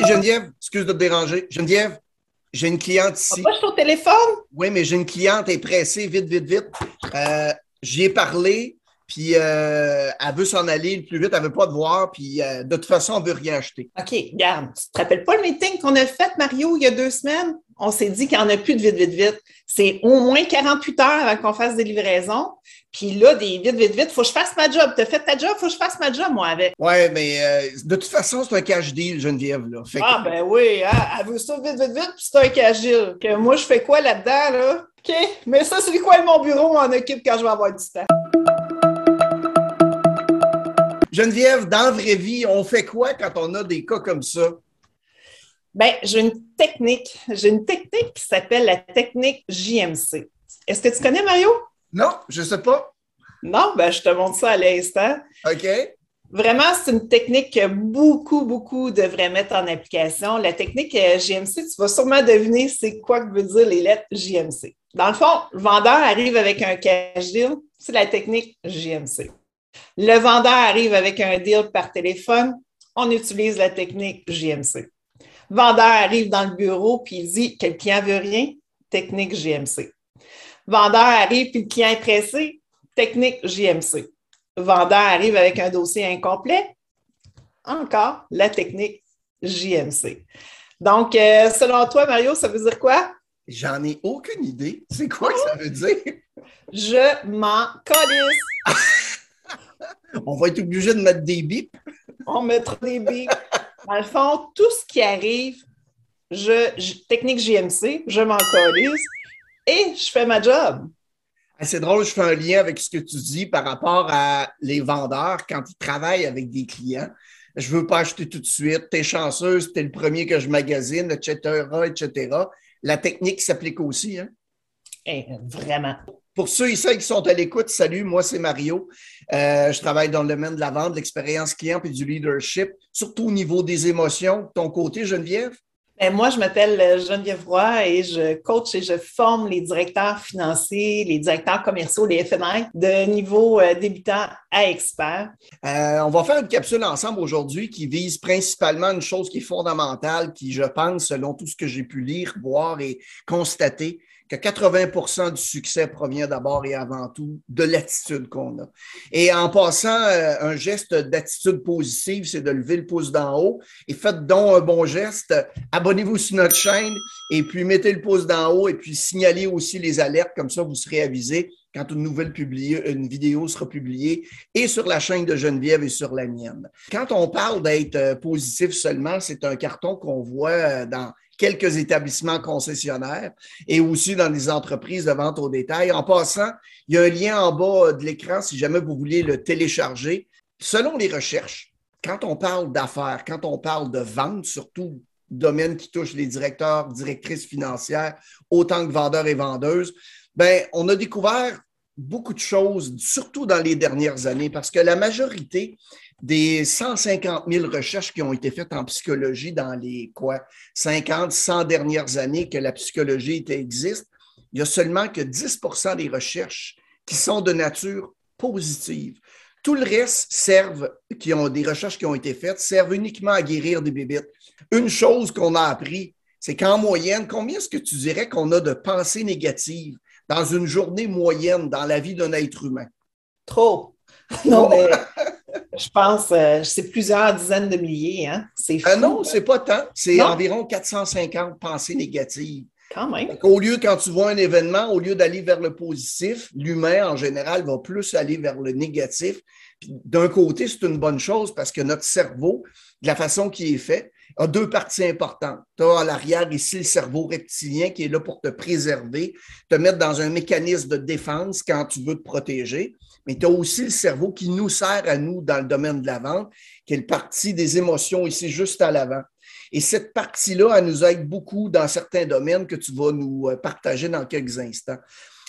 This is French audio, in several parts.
Hey Geneviève, excuse de te déranger. Geneviève, j'ai une cliente ici. Pas, je au téléphone? Oui, mais j'ai une cliente, elle est pressée, vite, vite, vite. Euh, J'y ai parlé, puis euh, elle veut s'en aller le plus vite, elle veut pas te voir, puis euh, de toute façon, elle veut rien acheter. OK, regarde, tu te rappelles pas le meeting qu'on a fait, Mario, il y a deux semaines? On s'est dit qu'il n'y en a plus de vite, vite, vite. C'est au moins 48 heures avant qu'on fasse des livraisons. Puis là, des vite, vite, vite, faut que je fasse ma job. Tu as fait ta job, faut que je fasse ma job, moi, avec. Ouais, mais euh, de toute façon, c'est un cash deal, Geneviève. Là. Fait que- Ah, ben oui, hein, elle veut ça vite, vite, vite, puis c'est un cagile. Que moi, je fais quoi là-dedans, là? OK, mais ça, c'est quoi mon bureau, m'en occupe quand je vais avoir du temps? Geneviève, dans la vraie vie, on fait quoi quand on a des cas comme ça? Ben, j'ai une technique. J'ai une technique qui s'appelle la technique JMC. Est-ce que tu connais, Mario? Non, je sais pas. Non, ben, je te montre ça à l'instant. OK? Vraiment, c'est une technique que beaucoup, beaucoup devraient mettre en application. La technique euh, JMC, tu vas sûrement deviner c'est quoi que veut dire les lettres JMC. Dans le fond, le vendeur arrive avec un cash deal, c'est la technique JMC. Le vendeur arrive avec un deal par téléphone, on utilise la technique JMC. Le vendeur arrive dans le bureau puis il dit que le client veut rien, technique JMC. Le vendeur arrive puis le client est pressé, technique JMC. Le vendeur arrive avec un dossier incomplet, encore la technique JMC. Donc, euh, selon toi, Mario, ça veut dire quoi? J'en ai aucune idée. C'est quoi que ça veut dire? Je m'en colisse. On va être obligé de mettre des bips. On mettra des bips. Dans le fond, tout ce qui arrive, je, je- technique JMC, je m'en colisse et je fais ma job. Ah, C'est drôle, je fais un lien avec ce que tu dis par rapport à les vendeurs quand ils travaillent avec des clients. Je veux pas acheter tout de suite, t'es chanceuse, t'es le premier que je magasine, etc., etc. La technique s'applique aussi. Hein? Eh, vraiment. Pour ceux et celles qui sont à l'écoute, salut, moi c'est Mario. Euh, je travaille dans le domaine de la vente, de l'expérience client et du leadership, surtout au niveau des émotions. Ton côté, Geneviève? Ben, moi, je m'appelle euh, Geneviève Roy et je coach et je forme les directeurs financiers, les directeurs commerciaux, les FNI de niveau euh, débutant à expert. Euh, on va faire une capsule ensemble aujourd'hui qui vise principalement une chose qui est fondamentale, qui, je pense, selon tout ce que j'ai pu lire, voir et constater, que 80% du succès provient d'abord et avant tout de l'attitude qu'on a. Et en passant, euh, un geste d'attitude positive, c'est de lever le pouce d'en haut et faites donc un bon geste. Abonnez-vous sur notre chaîne et puis mettez le pouce d'en haut et puis signalez aussi les alertes, comme ça vous serez avisé quand une nouvelle publiée, une vidéo sera publiée et sur la chaîne de Geneviève et sur la mienne. Quand on parle d'être euh, positif seulement, c'est un carton qu'on voit euh, dans quelques établissements concessionnaires et aussi dans les entreprises de vente au détail. En passant, il y a un lien en bas de l'écran si jamais vous voulez le télécharger. Selon les recherches, quand on parle d'affaires, quand on parle de vente, surtout domaine qui touche les directeurs, directrices financières, autant que vendeurs et vendeuses, ben, on a découvert beaucoup de choses, surtout dans les dernières années, parce que la majorité des 150 000 recherches qui ont été faites en psychologie dans les quoi, 50, 100 dernières années que la psychologie existe, il y a seulement que 10% des recherches qui sont de nature positive. Tout le reste servent, qui ont des recherches qui ont été faites, servent uniquement à guérir des bébites. Une chose qu'on a appris, c'est qu'en moyenne, combien est-ce que tu dirais qu'on a de pensées négatives dans une journée moyenne dans la vie d'un être humain? Trop. Non, mais je pense euh, c'est plusieurs dizaines de milliers. Hein? C'est fou. Euh, non, c'est pas tant. C'est environ 450 pensées négatives. Quand même. Au lieu, quand tu vois un événement, au lieu d'aller vers le positif, l'humain en général va plus aller vers le négatif. D'un côté, c'est une bonne chose parce que notre cerveau, de la façon qu'il est fait, a deux parties importantes. Tu as à l'arrière ici le cerveau reptilien qui est là pour te préserver, te mettre dans un mécanisme de défense quand tu veux te protéger. Mais tu as aussi le cerveau qui nous sert à nous dans le domaine de la vente, qui est le parti des émotions ici juste à l'avant. Et cette partie-là, elle nous aide beaucoup dans certains domaines que tu vas nous euh, partager dans quelques instants.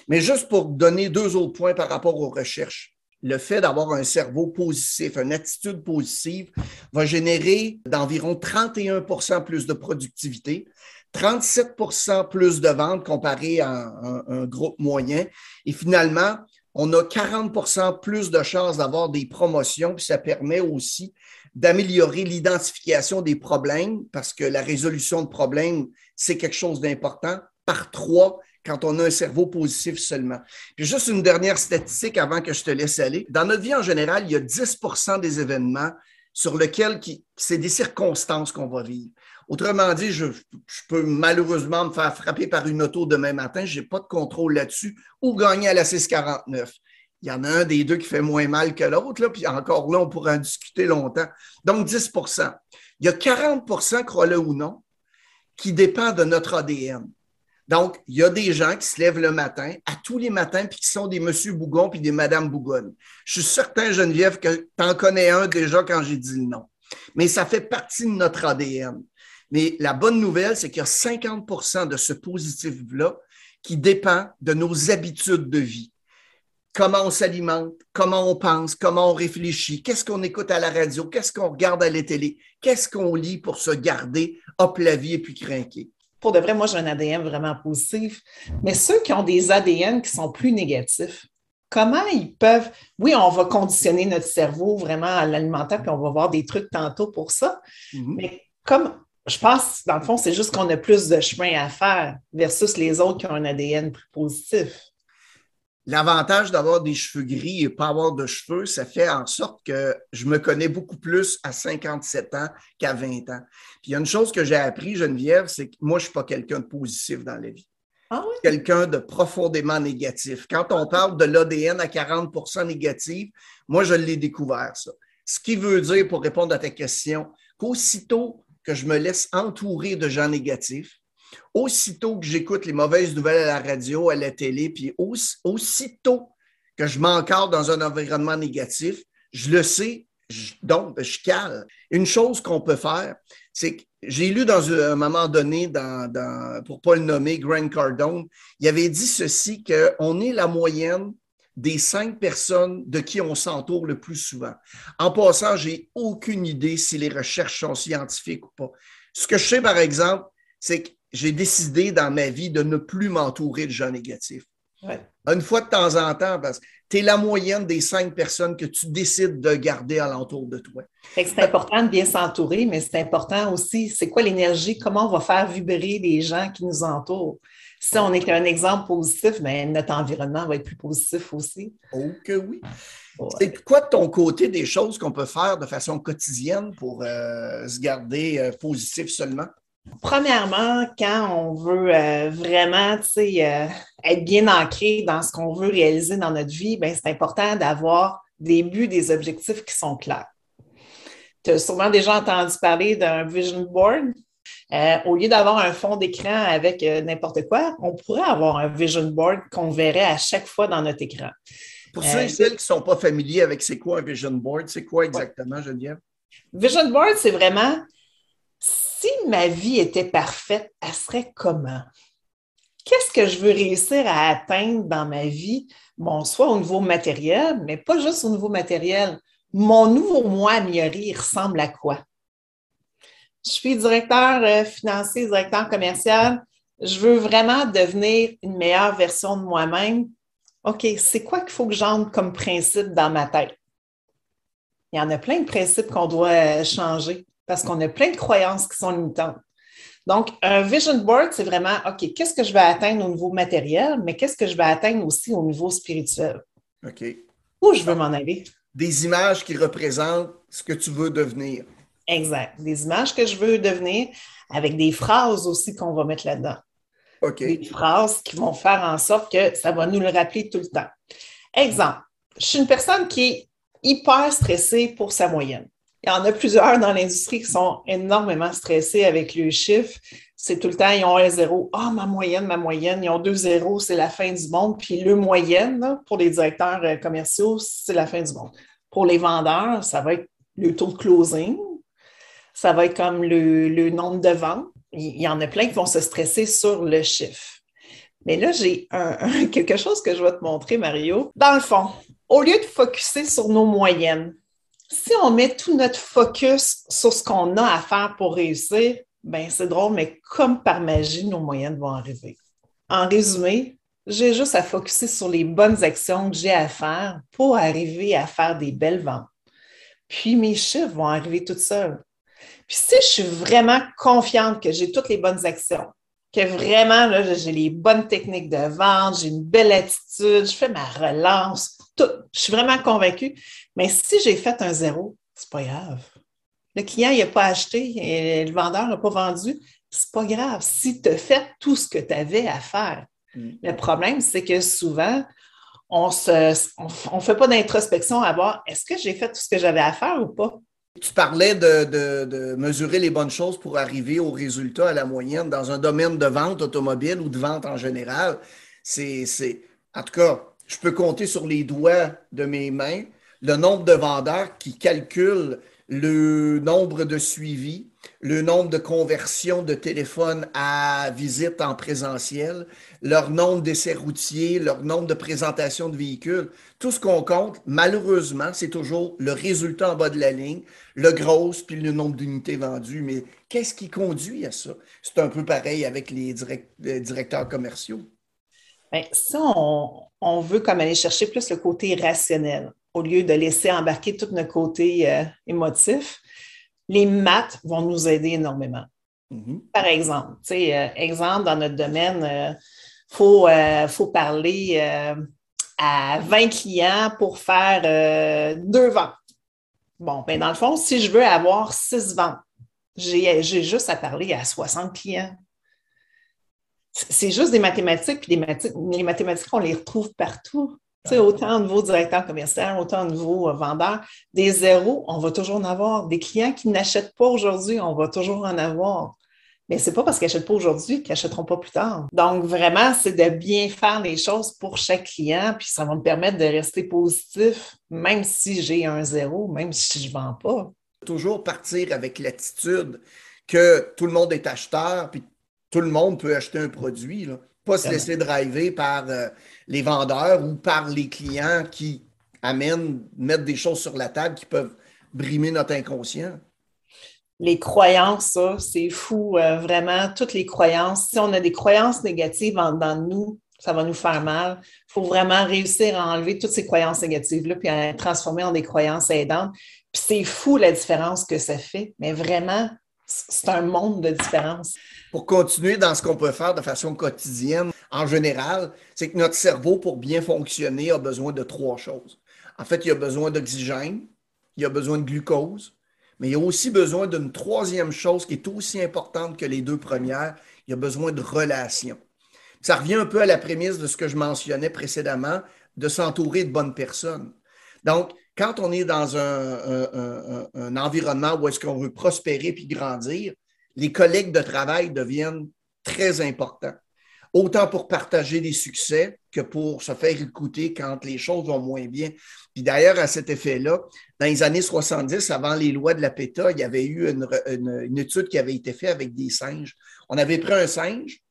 Mais juste pour donner deux autres points par rapport aux recherches. Le fait d'avoir un cerveau positif, une attitude positive, va générer d'environ 31% plus de productivité, 37% plus de ventes comparé à un, groupe moyen. Et finalement, on a 40% plus de chances d'avoir des promotions, puis ça permet aussi d'améliorer l'identification des problèmes, parce que la résolution de problèmes, c'est quelque chose d'important, par trois quand on a un cerveau positif seulement. Puis juste une dernière statistique avant que je te laisse aller. Dans notre vie en général, il y a 10% des événements sur lesquels c'est des circonstances qu'on va vivre. Autrement dit, je, peux malheureusement me faire frapper par une auto demain matin, je n'ai pas de contrôle là-dessus, ou gagner à la 649. Il y en a un des deux qui fait moins mal que l'autre, puis encore là, on pourra en discuter longtemps. Donc, 10% Il y a 40% crois-le ou non, qui dépend de notre ADN. Donc, il y a des gens qui se lèvent le matin, à tous les matins, puis qui sont des Monsieur Bougon puis des Madame Bougon. Je suis certain, Geneviève, que tu en connais un déjà quand j'ai dit le nom. Mais ça fait partie de notre ADN. Mais la bonne nouvelle, c'est qu'il y a 50% de ce positif-là qui dépend de nos habitudes de vie. Comment on s'alimente, comment on pense, comment on réfléchit, qu'est-ce qu'on écoute à la radio, qu'est-ce qu'on regarde à la télé, qu'est-ce qu'on lit pour se garder hop la vie et puis craquer pour de vrai, moi, j'ai un ADN vraiment positif. Mais ceux qui ont des ADN qui sont plus négatifs, comment ils peuvent. Oui, on va conditionner notre cerveau vraiment à l'alimentaire, puis on va voir des trucs tantôt pour ça. Mm-hmm. Mais comme je pense, dans le fond, c'est juste qu'on a plus de chemin à faire versus les autres qui ont un ADN plus positif. L'avantage d'avoir des cheveux gris et pas avoir de cheveux, ça fait en sorte que je me connais beaucoup plus à 57 ans qu'à 20 ans. Puis il y a une chose que j'ai appris, Geneviève, c'est que moi, je ne suis pas quelqu'un de positif dans la vie. Ah oui? Quelqu'un de profondément négatif. Quand on parle de l'ADN à 40% négatif, moi, je l'ai découvert, ça. Ce qui veut dire, pour répondre à ta question, qu'aussitôt que je me laisse entourer de gens négatifs, aussitôt que j'écoute les mauvaises nouvelles à la radio, à la télé, puis aussitôt que je m'encadre dans un environnement négatif, je le sais, donc je cale. Une chose qu'on peut faire, c'est que j'ai lu dans un, moment donné, pour ne pas le nommer, Grant Cardone, il avait dit ceci, qu'on est la moyenne des cinq personnes de qui on s'entoure le plus souvent. En passant, j'ai aucune idée si les recherches sont scientifiques ou pas. Ce que je sais, par exemple, c'est que j'ai décidé dans ma vie de ne plus m'entourer de gens négatifs. Une fois de temps en temps, parce que tu es la moyenne des cinq personnes que tu décides de garder alentour de toi. C'est important de bien s'entourer, mais c'est important aussi, c'est quoi l'énergie, comment on va faire vibrer les gens qui nous entourent? Si on est un exemple positif, ben, notre environnement va être plus positif aussi. Oh que oui. C'est quoi de ton côté des choses qu'on peut faire de façon quotidienne pour euh, se garder euh, positif seulement? Premièrement, quand on veut euh, vraiment euh, être bien ancré dans ce qu'on veut réaliser dans notre vie, ben, c'est important d'avoir des buts, des objectifs qui sont clairs. Tu as sûrement déjà entendu parler d'un vision board. Euh, au lieu d'avoir un fond d'écran avec n'importe quoi, on pourrait avoir un vision board qu'on verrait à chaque fois dans notre écran. Pour ceux et celles qui ne sont pas familiers avec c'est quoi un vision board, c'est quoi exactement, Geneviève? Vision board, c'est vraiment si ma vie était parfaite, elle serait comment? Qu'est-ce que je veux réussir à atteindre dans ma vie? Bon, soit au niveau matériel, mais pas juste au niveau matériel. Mon nouveau moi amélioré, il ressemble à quoi? Je suis directeur euh, financier, directeur commercial. Je veux vraiment devenir une meilleure version de moi-même. OK, c'est quoi qu'il faut que j'entre comme principe dans ma tête? Il y en a plein de principes qu'on doit euh, changer parce qu'on a plein de croyances qui sont limitantes. Donc, un vision board, c'est vraiment, OK, qu'est-ce que je vais atteindre au niveau matériel, mais qu'est-ce que je vais atteindre aussi au niveau spirituel? OK. Où je veux m'en aller? Des images qui représentent ce que tu veux devenir. Exact. Des images que je veux devenir avec des phrases aussi qu'on va mettre là-dedans. OK. Des phrases qui vont faire en sorte que ça va nous le rappeler tout le temps. Exemple, je suis une personne qui est hyper stressée pour sa moyenne. Il y en a plusieurs dans l'industrie qui sont énormément stressés avec le chiffre. C'est tout le temps, ils ont un zéro. Ah, ma moyenne, ma moyenne. Ils ont deux zéros, c'est la fin du monde. Puis le moyenne, pour les directeurs euh, commerciaux, c'est la fin du monde. Pour les vendeurs, ça va être le taux de closing. Ça va être comme le, nombre de ventes. Il y en a plein qui vont se stresser sur le chiffre. Mais là, j'ai quelque chose que je vais te montrer, Mario. Dans le fond, au lieu de focuser sur nos moyennes, si on met tout notre focus sur ce qu'on a à faire pour réussir, ben c'est drôle, mais comme par magie, nos moyennes vont arriver. En résumé, j'ai juste à focuser sur les bonnes actions que j'ai à faire pour arriver à faire des belles ventes. Puis mes chiffres vont arriver tout seuls. Puis si je suis vraiment confiante que j'ai toutes les bonnes actions, que vraiment, j'ai les bonnes techniques de vente, j'ai une belle attitude, je fais ma relance, tout. Je suis vraiment convaincue. Mais si j'ai fait un zéro, c'est pas grave. Le client, n'a pas acheté et le vendeur n'a pas vendu, c'est pas grave. Si tu as fait tout ce que tu avais à faire. Mm. Le problème, c'est que souvent, on ne fait pas d'introspection à voir est-ce que j'ai fait tout ce que j'avais à faire ou pas? Tu parlais de, mesurer les bonnes choses pour arriver au résultat à la moyenne dans un domaine de vente automobile ou de vente en général. C'est, en tout cas, je peux compter sur les doigts de mes mains le nombre de vendeurs qui calculent le nombre de suivis, le nombre de conversions de téléphone à visite en présentiel, leur nombre d'essais routiers, leur nombre de présentations de véhicules. Tout ce qu'on compte, malheureusement, c'est toujours le résultat en bas de la ligne, le gros, puis le nombre d'unités vendues. Mais qu'est-ce qui conduit à ça? C'est un peu pareil avec les, directeurs commerciaux. Bien, ça, on, on, veut comme aller chercher plus le côté rationnel au lieu de laisser embarquer tout notre côté euh, émotif, les maths vont nous aider énormément. Mm-hmm. Par exemple, euh, exemple, dans notre domaine, il euh, faut, parler à 20 clients pour faire deux ventes. Bon, ben dans le fond, si je veux avoir six ventes, j'ai juste à parler à 60 clients. C'est juste des mathématiques, puis les mathématiques, on les retrouve partout autant au niveau directeur commercial, autant au niveau euh, vendeur, des zéros, on va toujours en avoir. Des clients qui n'achètent pas aujourd'hui, on va toujours en avoir. Mais ce n'est pas parce qu'ils n'achètent pas aujourd'hui qu'ils n'achèteront pas plus tard. Donc, vraiment, c'est de bien faire les choses pour chaque client, puis ça va me permettre de rester positif, même si j'ai un zéro, même si je ne vends pas. Toujours partir avec l'attitude que tout le monde est acheteur, puis tout le monde peut acheter un produit. Pas se laisser driver par euh, les vendeurs ou par les clients qui amènent, mettent des choses sur la table qui peuvent brimer notre inconscient. Les croyances, ça, c'est fou, euh, vraiment, toutes les croyances. Si on a des croyances négatives en dedans de nous, ça va nous faire mal. Il faut vraiment réussir à enlever toutes ces croyances négatives-là puis à les transformer en des croyances aidantes. Puis c'est fou la différence que ça fait, mais vraiment, c'est un monde de différence. Pour continuer dans ce qu'on peut faire de façon quotidienne, en général, c'est que notre cerveau, pour bien fonctionner, a besoin de trois choses. En fait, il a besoin d'oxygène, il a besoin de glucose, mais il a aussi besoin d'une troisième chose qui est aussi importante que les deux premières, il a besoin de relations. Ça revient un peu à la prémisse de ce que je mentionnais précédemment, de s'entourer de bonnes personnes. Donc, quand on est dans un, environnement où est-ce qu'on veut prospérer puis grandir, les collègues de travail deviennent très importants. Autant pour partager des succès que pour se faire écouter quand les choses vont moins bien. Puis d'ailleurs, à cet effet-là, dans les années 70, avant les lois de la PETA, il y avait eu une, une étude qui avait été faite avec des singes. On avait pris un singe,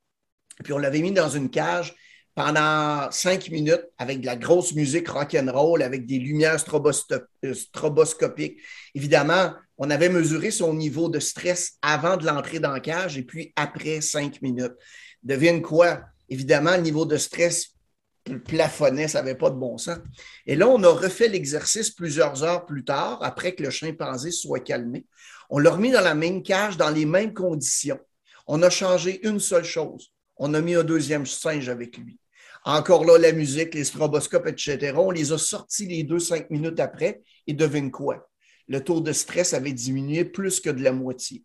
puis on l'avait mis dans une cage pendant cinq minutes avec de la grosse musique rock and roll, avec des lumières euh, stroboscopiques. Évidemment, on avait mesuré son niveau de stress avant de l'entrée dans la cage et puis après cinq minutes. Devine quoi? Évidemment, le niveau de stress plafonnait, ça n'avait pas de bon sens. Et là, on a refait l'exercice plusieurs heures plus tard, après que le chimpanzé soit calmé. On l'a remis dans la même cage, dans les mêmes conditions. On a changé une seule chose. On a mis un deuxième singe avec lui. Encore là, la musique, les stroboscopes, etc. On les a sortis les deux, cinq minutes après et devine quoi? Le taux de stress avait diminué plus que de la moitié.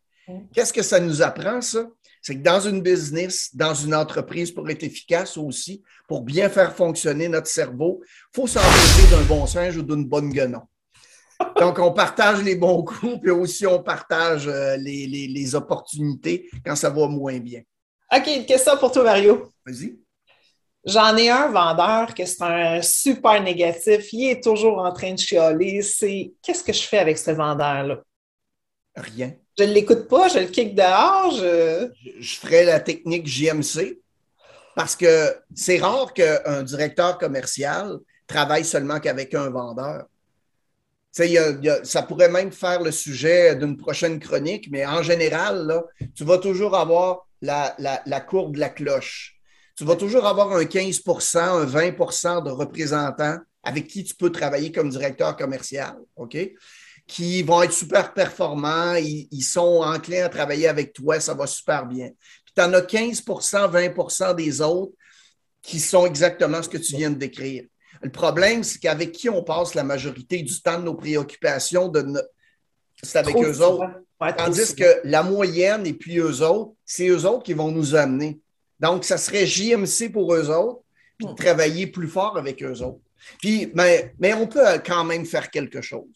Qu'est-ce que ça nous apprend, ça? C'est que dans une business, dans une entreprise, pour être efficace aussi, pour bien faire fonctionner notre cerveau, il faut s'engager d'un bon singe ou d'une bonne guenon. Donc, on partage les bons coups, puis aussi on partage euh, les, les opportunités quand ça va moins bien. OK, une question pour toi, Mario? Vas-y. J'en ai un vendeur que c'est un super négatif. Il est toujours en train de chialer. C'est qu'est-ce que je fais avec ce vendeur-là? Rien. Je ne l'écoute pas, je le kick dehors. Je... je ferai la technique JMC parce que c'est rare qu'un directeur commercial travaille seulement qu'avec un vendeur. Ça pourrait même faire le sujet d'une prochaine chronique, mais en général, tu vas toujours avoir la, courbe de la cloche tu vas toujours avoir un 15% un 20% de représentants avec qui tu peux travailler comme directeur commercial. OK? qui vont être super performants, ils, ils, sont enclins à travailler avec toi, ça va super bien. Puis tu en as 15% 20% des autres qui sont exactement ce que tu viens de décrire. Le problème, c'est qu'avec qui on passe la majorité du temps de nos préoccupations, de c'est avec eux autres. Tandis que la moyenne et puis eux autres, c'est eux autres qui vont nous amener. Donc, ça serait JMC pour eux autres, puis hmm. travailler plus fort avec eux autres. Puis, mais, mais on peut quand même faire quelque chose.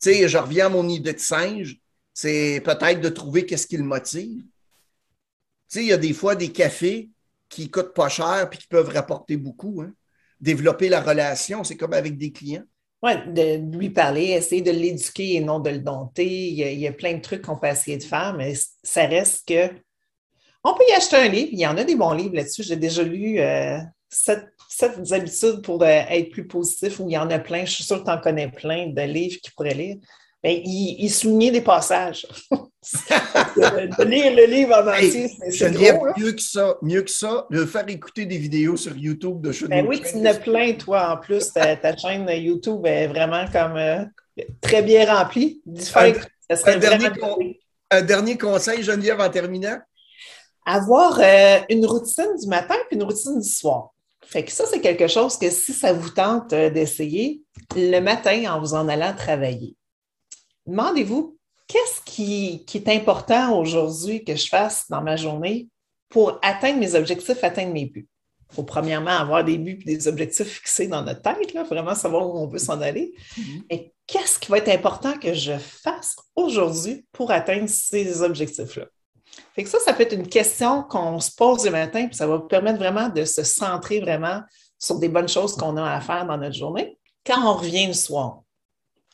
Tu sais, je reviens à mon idée de singe, c'est peut-être de trouver qu'est-ce qui le motive. Tu sais, il y a des fois des cafés qui coûtent pas cher puis qui peuvent rapporter beaucoup. Hein. Développer la relation, c'est comme avec des clients. Oui, de lui parler, essayer de l'éduquer et non de le dompter. Il y, a, plein de trucs qu'on peut essayer de faire, mais ça reste que. On peut y acheter un livre. Il y en a des bons livres là-dessus. J'ai déjà lu euh, sept, habitudes pour euh, être plus positif, où il y en a plein. Je suis sûre que tu en connais plein de livres qu'il pourrait lire. Ben, il, il, soulignait des passages. de, lire le livre en entier, c'est mieux que ça, mieux que ça, de faire écouter des vidéos sur YouTube de Ben oui, tu en as plein, toi, en plus. Ta, chaîne YouTube est vraiment comme euh, très bien remplie. Un, dernier, conseil, Geneviève, en terminant? Avoir euh, une routine du matin et une routine du soir. Fait que ça, c'est quelque chose que si ça vous tente euh, d'essayer, le matin en vous en allant travailler demandez-vous qu'est-ce qui, est important aujourd'hui que je fasse dans ma journée pour atteindre mes objectifs, atteindre mes buts? Il faut premièrement avoir des buts et des objectifs fixés dans notre tête, là, vraiment savoir où on veut s'en aller. Mm-hmm. Et qu'est-ce qui va être important que je fasse aujourd'hui pour atteindre ces objectifs-là? Fait que ça, ça peut être une question qu'on se pose le matin, puis ça va permettre vraiment de se centrer vraiment sur des bonnes choses qu'on a à faire dans notre journée. Quand on revient le soir,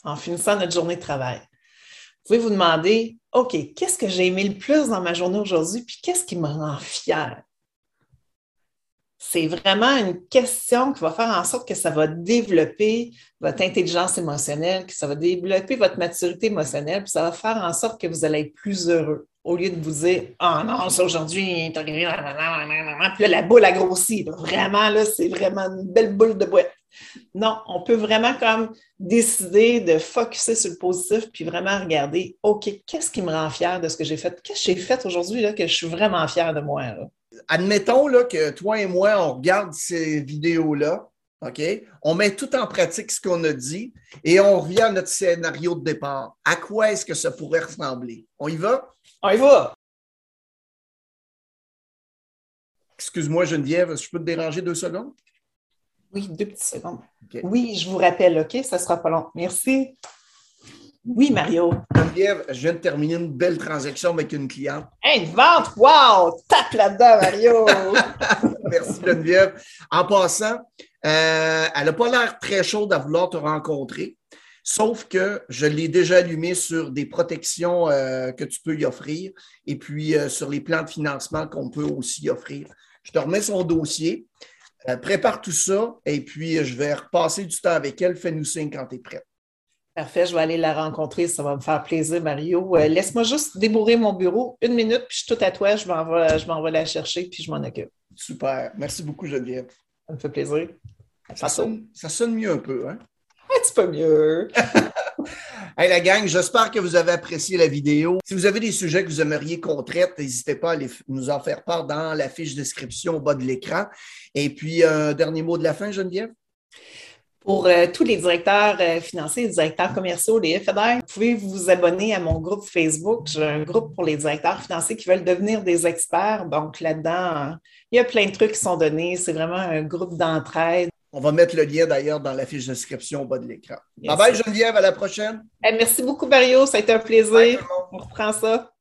en finissant notre journée de travail. Vous pouvez vous demander, OK, qu'est-ce que j'ai aimé le plus dans ma journée aujourd'hui, puis qu'est-ce qui me rend fier? C'est vraiment une question qui va faire en sorte que ça va développer votre intelligence émotionnelle, que ça va développer votre maturité émotionnelle, puis ça va faire en sorte que vous allez être plus heureux. Au lieu de vous dire Ah oh non, ça aujourd'hui, puis là, la boule a grossi. Vraiment, là, c'est vraiment une belle boule de boîte. Non, on peut vraiment comme décider de focuser sur le positif puis vraiment regarder, OK, qu'est-ce qui me rend fier de ce que j'ai fait? Qu'est-ce que j'ai fait aujourd'hui que je suis vraiment fier de moi? Admettons là, que toi et moi, on regarde ces vidéos-là, OK? On met tout en pratique ce qu'on a dit et on revient à notre scénario de départ. À quoi est-ce que ça pourrait ressembler? On y va? On y va! Excuse-moi, Geneviève, je peux te déranger deux secondes? Oui, deux petites secondes. Oui, je vous rappelle, OK? Ça ne sera pas long. Merci. Oui, Mario. Geneviève, je viens de terminer une belle transaction avec une cliente. une vente! Wow! Tape là-dedans, Mario! Merci, Geneviève. En passant, euh, elle n'a pas l'air très chaude à vouloir te rencontrer, sauf que je l'ai déjà allumé sur des protections euh, que tu peux y offrir et puis euh, sur les plans de financement qu'on peut aussi offrir. Je te remets son dossier. Euh, prépare tout ça et puis je vais repasser du temps avec elle. Fais-nous signe quand tu es prête. Parfait, je vais aller la rencontrer. Ça va me faire plaisir, Mario. Laisse-moi juste débourrer mon bureau. Une minute, puis je suis tout à toi. Je m'en vais, je m'en vais la chercher, puis je m'en occupe. Super. Merci beaucoup, Geneviève. Ça me fait plaisir. Ça sonne, ça sonne mieux un peu, hein? Petit peu mieux. hey, la gang, j'espère que vous avez apprécié la vidéo. Si vous avez des sujets que vous aimeriez qu'on traite, n'hésitez pas à nous en faire part dans la fiche description au bas de l'écran. Et puis, un dernier mot de la fin, Geneviève? Pour euh, tous les directeurs euh, financiers, les directeurs commerciaux, les FEDER, vous pouvez vous abonner à mon groupe Facebook. J'ai un groupe pour les directeurs financiers qui veulent devenir des experts. Donc là-dedans, il y a plein de trucs qui sont donnés. C'est vraiment un groupe d'entraide. On va mettre le lien d'ailleurs dans la fiche description au bas de l'écran. Bye bye Geneviève, à la prochaine. merci beaucoup Mario, ça a été un plaisir. On reprend ça.